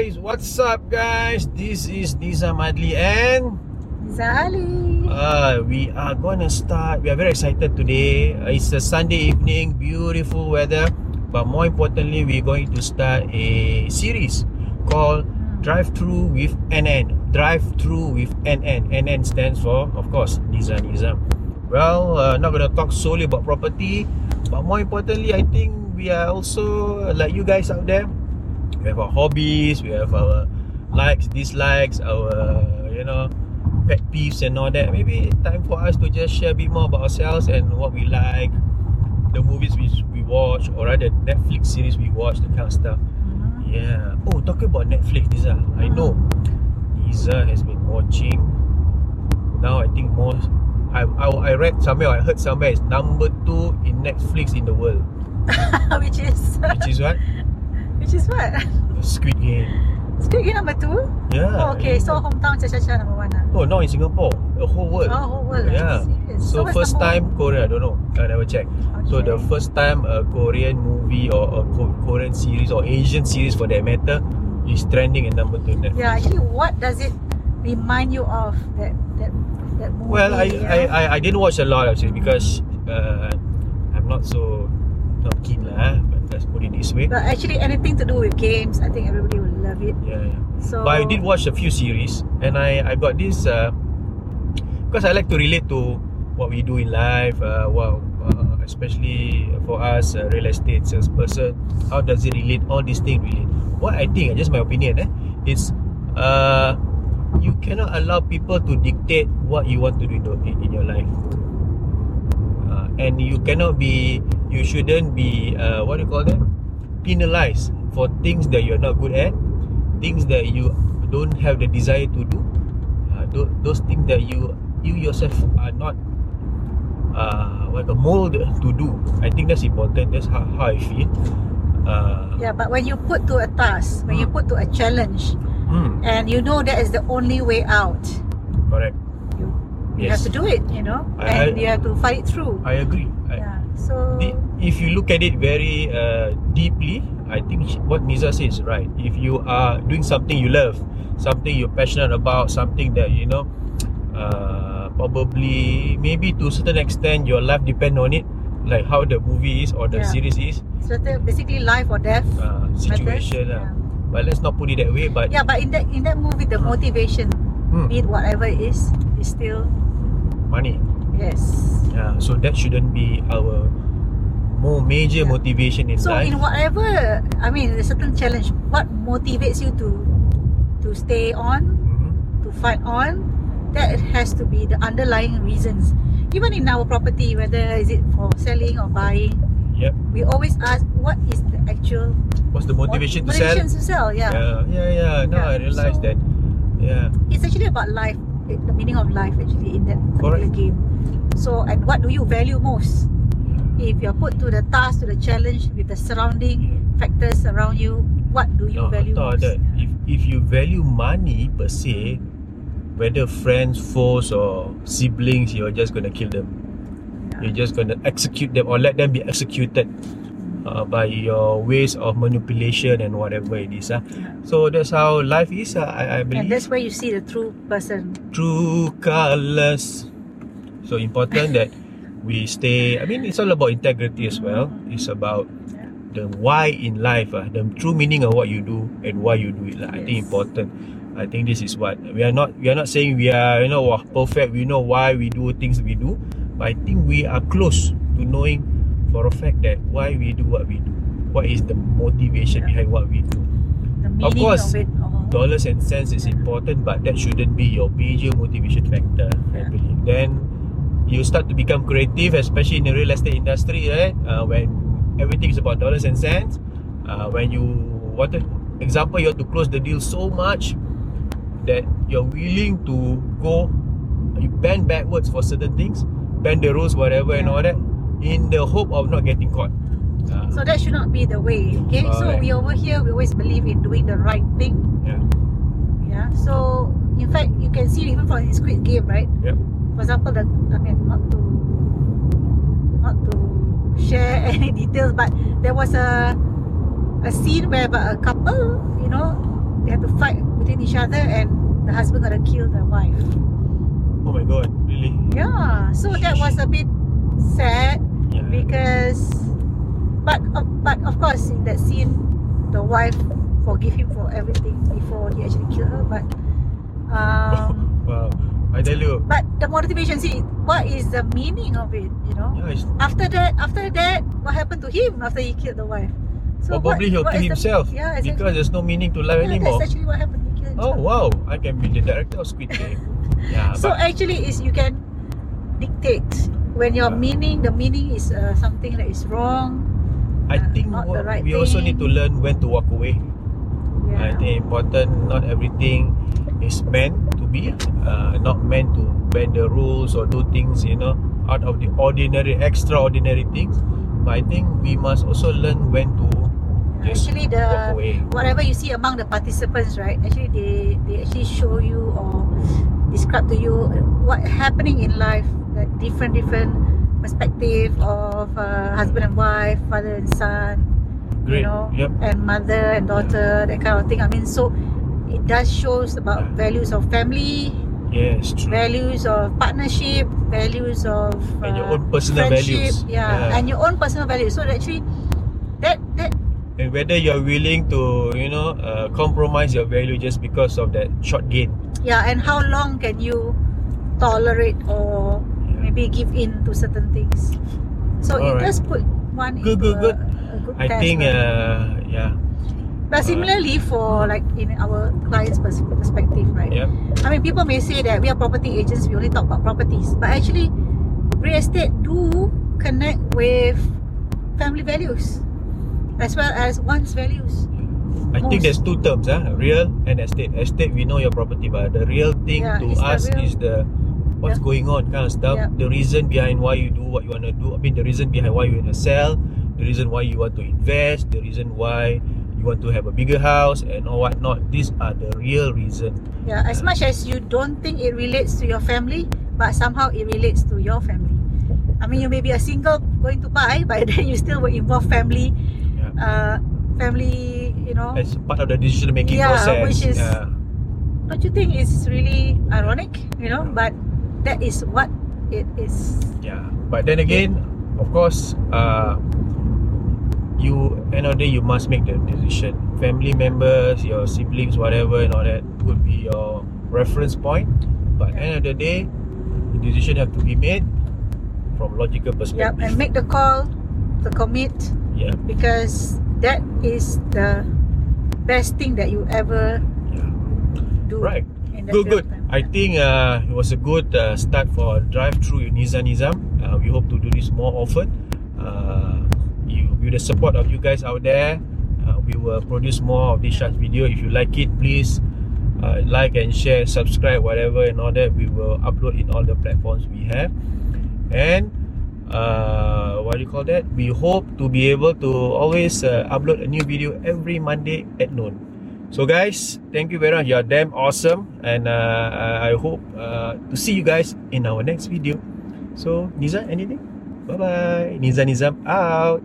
guys, what's up guys? This is Nizam Adli and Zali. uh, we are gonna start. We are very excited today. Uh, it's a Sunday evening, beautiful weather. But more importantly, we're going to start a series called Drive Thru with NN. Drive Thru with NN. NN stands for, of course, Nizam Nizam. Well, uh, not gonna talk solely about property, but more importantly, I think we are also like you guys out there. We have our hobbies, we have our likes, dislikes, our you know pet peeves and all that. Maybe time for us to just share a bit more about ourselves and what we like, the movies we we watch, or rather Netflix series we watch, the kind of stuff. Mm-hmm. Yeah. Oh, talking about Netflix, Niza. I mm-hmm. know Niza has been watching. Now I think most. I, I I read somewhere, I heard somewhere it's number two in Netflix in the world. which is Which is what? which is what? Squid Game. Squid Game number two? Yeah. Oh, okay, so hometown Cha Cha Cha number one. ah. Oh, not in Singapore. The whole world. Oh, whole world. ah. Yeah. So, what's first time Korea, I don't know. I never check. one? So the Okay. first time a Korean movie or a Ko- Korean series or Asian series for that matter is trending in number two Netflix. Yeah, actually, what does it remind you of that that that movie? Well, I, you I? I, I didn't watch a lot actually because uh, I'm not so not keen lah. This way. But actually, anything to do with games, I think everybody will love it. Yeah, yeah. So. But I did watch a few series and I, I got this uh, because I like to relate to what we do in life, uh, what, uh, especially for us, uh, real estate salesperson. How does it relate? All these things relate. What I think, just my opinion, eh, it's uh, you cannot allow people to dictate what you want to do in, in, in your life. Uh, and you cannot be, you shouldn't be, uh, what do you call that? Penalized for things that you're not good at things that you don't have the desire to do uh, tho- those things that you you yourself are not uh, like a mold to do. I think that's important. That's how, how I feel. Uh, Yeah, but when you put to a task, when you Hmm. put to a challenge, mm, and you know that is the only way out, correct you, have to do it. You know, I- and I- you have to fight through. I agree I, yeah. So. the, if you look at it very uh, deeply I think what Niza says is right if you are doing something you love something you're passionate about something that you know uh, probably maybe to a certain extent your life depend on it like how the movie is or the Yeah. series is So basically life or death uh, situation matters. lah. But let's not put it that way. But Yeah. yeah, but in that in that movie, the motivation, hmm, be it whatever it is, is still money. yes. Yeah, so that shouldn't be our more major Yeah. motivation in So life. in whatever, I mean, a certain challenge, what motivates you to to stay on, Mhm. to fight on? That has to be the underlying reasons. Even in our property, whether is it for selling or buying, Yep. we always ask what is the actual What's the motivation to sell? motivation to sell? Yeah. Yeah, yeah, yeah. Now Yeah, I realize so- that. Yeah. it's actually about life the meaning of life actually in that particular Correct. game. So and what do you value most? If you're put to the task to the challenge with the surrounding factors around you what do you No, value most? that, if if you value money per se, whether friends, foes, or siblings, you're just gonna kill them. You're just gonna execute them or let them be executed uh, by your ways of manipulation and whatever it is. Uh. So that's how life is. Uh, I, I and believe. that's where you see the true person True colors. So important that we stay. I mean, it's all about integrity as well. It's about the why in life, uh, the true meaning of what you do and why you do it. lah. I think Yes. important. I think this is what we are not. We are not saying we are, you know, perfect. We know why we do things we do, but I think we are close to knowing for a fact that why we do what we do. What is the motivation Yeah. behind what we do? of, course, all. dollars and cents is important but that shouldn't be your major motivation factor I believe then you start to become creative especially in the real estate industry right uh, when everything is about dollars and cents uh, when you want to example you have to close the deal so much that you're willing to go you bend backwards for certain things bend the rules whatever and all that in the hope of not getting caught uh, so that should not be the way okay so Correct. we over here we always believe in doing the right thing yeah yeah so in fact you can see even from the squid game right Yep. for example the i mean not to not to share any details but there was a a scene where a couple you know they had to fight between each other, and the husband got to kill the wife. Oh my god, really? Yeah, so that was a bit sad Yeah. because, but uh, but of course in that scene, the wife forgive him for everything before he actually killed her. But um, wow. I tell you. but the motivation, see, what is the meaning of it? You know, Yeah, after that, after that, what happened to him after he killed the wife? So probably what, he'll kill is the- himself yeah, exactly. because there's no meaning to life yeah, anymore. that's actually what happened. He killed Oh wow, I can be the director of Squid Game. yeah, So but actually, is you can dictate when your meaning, the meaning is uh, something that is wrong. I uh, think not the what, right we also need to thing. learn when to walk away. I Yeah. think important. Not everything is meant to be. Uh, not meant to bend the rules or do things you know out of the ordinary, extraordinary things. But I think we must also learn when to just Actually, the whatever you see among the participants, right? Actually, they they actually show you or describe to you what happening in life, the different different perspective of uh, husband and wife, father and son, Great. you know, Yep. and mother and daughter, that kind of thing. I mean, so it does shows about Yeah. values of family, Yes, true. values of partnership, values of And your uh, own personal values. Yeah, Yeah. and your own personal values. So actually, that that and whether you're willing to you know uh, compromise your value just because of that short gain. yeah, and how long can you tolerate or. Maybe give in to certain things? So it Alright. does put one Good, into good, good. A, a good I test, think right? uh, yeah, But similarly, for like in our client's perspective, right? yeah, I mean, people may say that we are property agents, we only talk about properties. But actually, real estate do connect with family values as well as one's values. I think there's two terms, ah, real and estate. Estate we know your property, but the real thing Yeah, to it's the us is the what's Yeah. going on kind of stuff. Yeah. The reason behind why you do what you want to do. I mean, the reason behind why you want to sell, the reason why you want to invest, the reason why you want to have a bigger house and all whatnot. These are the real reason. Yeah, as much as you don't think it relates to your family, but somehow it relates to your family. I mean, you may be a single going to buy, but then you still will involve family, Yeah. uh, family, you know. As part of the decision making Yeah, process. which is- yeah. Don't you think it's really ironic, you know? But that is what it is. Yeah, but then again, of course, uh, you end of the day you must make the decision. Family members, your siblings, whatever, and all that would be your reference point. But Yeah. end of the day, the decision have to be made from logical Yep, perspective. and make the call to commit Yeah, because that is the best thing that you ever yeah. do. Right. Good, good. time. I think uh, it was a good uh, start for drive through in Nizam Nizam. Uh, we hope to do this more often. Uh, you, with the support of you guys out there, uh, we will produce more of this short video. If you like it, please uh, like and share, subscribe, whatever, and all that. We will upload in all the platforms we have. And uh, what do you call that? We hope to be able to always uh, upload a new video every Monday at noon. So guys, thank you very much. You're damn awesome, and uh, I I hope uh, to see you guys in our next video. So Niza, anything? Bye bye. Niza Nizam out.